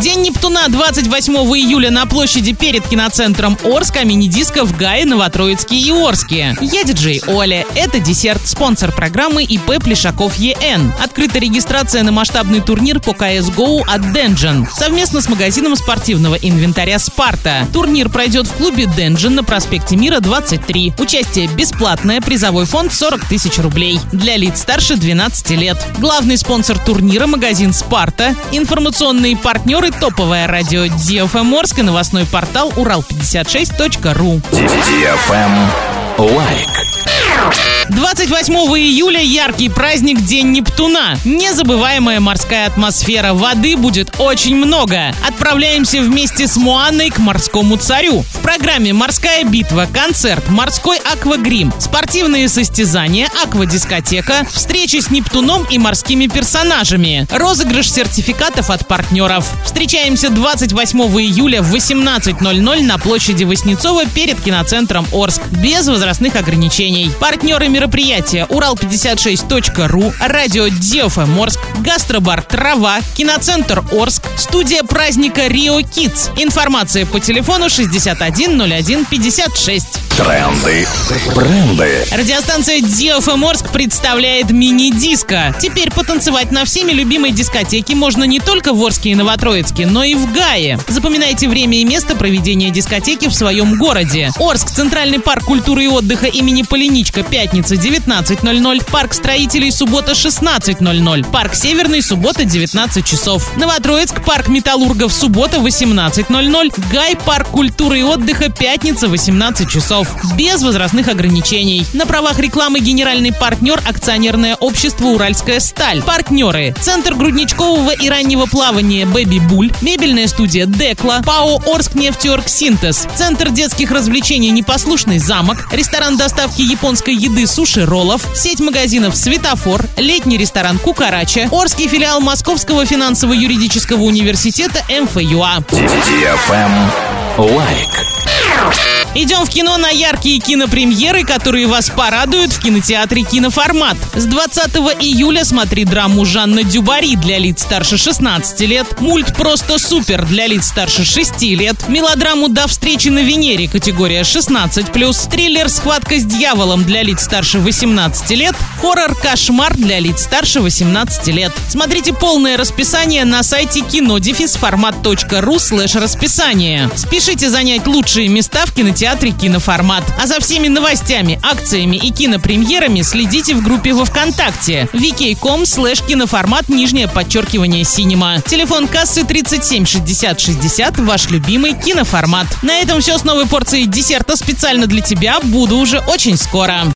День Нептуна 28 июля на площади перед киноцентром Орск, а мини-диско в Гае, Новотроицке и Орске. Я диджей Оля. Это десерт, спонсор программы ИП Плешаков ЕН. Открыта регистрация на масштабный турнир по CSGO от Денджин совместно с магазином спортивного инвентаря «Спарта». Турнир пройдет в клубе Денджин на проспекте Мира 23. Участие бесплатное, призовой фонд 40 тысяч рублей. Для лиц старше 12 лет. Главный спонсор турнира – магазин «Спарта». Информационные партнеры партнеры топовое радио DFM Орск и новостной портал урал56.ру. DFM Лайк. 28 июля яркий праздник День Нептуна. Незабываемая морская атмосфера. Воды будет очень много. Отправляемся вместе с Муанной к морскому царю. В программе «Морская битва», концерт, морской аквагрим, спортивные состязания, аквадискотека, встречи с Нептуном и морскими персонажами, розыгрыш сертификатов от партнеров. Встречаемся 28 июля в 18.00 на площади Воснецова перед киноцентром Орск. Без возрастных ограничений. Партнеры мероприятия Урал56.ру, радио Диофа Морск, гастробар Трава, киноцентр Орск, студия праздника Рио Китс. Информация по телефону 610156. Тренды. Бренды. Радиостанция DFM Орск представляет мини-диско. Теперь потанцевать на всеми любимой дискотеке можно не только в Орске и Новотроицке, но и в Гае. Запоминайте время и место проведения дискотеки в своем городе. Орск, Центральный парк культуры и отдыха имени Полиничка, пятница 19.00, парк строителей суббота 16.00, парк Северный суббота 19 часов. Новотроицк, парк металлургов суббота 18.00, Гай, парк культуры и отдыха пятница 18 часов без возрастных ограничений. На правах рекламы генеральный партнер акционерное общество «Уральская сталь». Партнеры. Центр грудничкового и раннего плавания «Бэби Буль», мебельная студия «Декла», ПАО «Орск нефтеорг Синтез», Центр детских развлечений «Непослушный замок», ресторан доставки японской еды «Суши Роллов», сеть магазинов «Светофор», летний ресторан «Кукарача», Орский филиал Московского финансово-юридического университета МФЮА. Лайк. Идем в кино на яркие кинопремьеры, которые вас порадуют в кинотеатре «Киноформат». С 20 июля смотри драму Жанна Дюбари для лиц старше 16 лет, мульт «Просто супер» для лиц старше 6 лет, мелодраму «До встречи на Венере» категория 16+, триллер «Схватка с дьяволом» для лиц старше 18 лет, хоррор «Кошмар» для лиц старше 18 лет. Смотрите полное расписание на сайте кинодефисформат.ру слэш расписание. Спешите занять лучшие места в кинотеатре кинотеатре «Киноформат». А за всеми новостями, акциями и кинопремьерами следите в группе во Вконтакте vk.com слэш киноформат нижнее подчеркивание синема. Телефон кассы 37 60 60, ваш любимый киноформат. На этом все с новой порцией десерта специально для тебя. Буду уже очень скоро.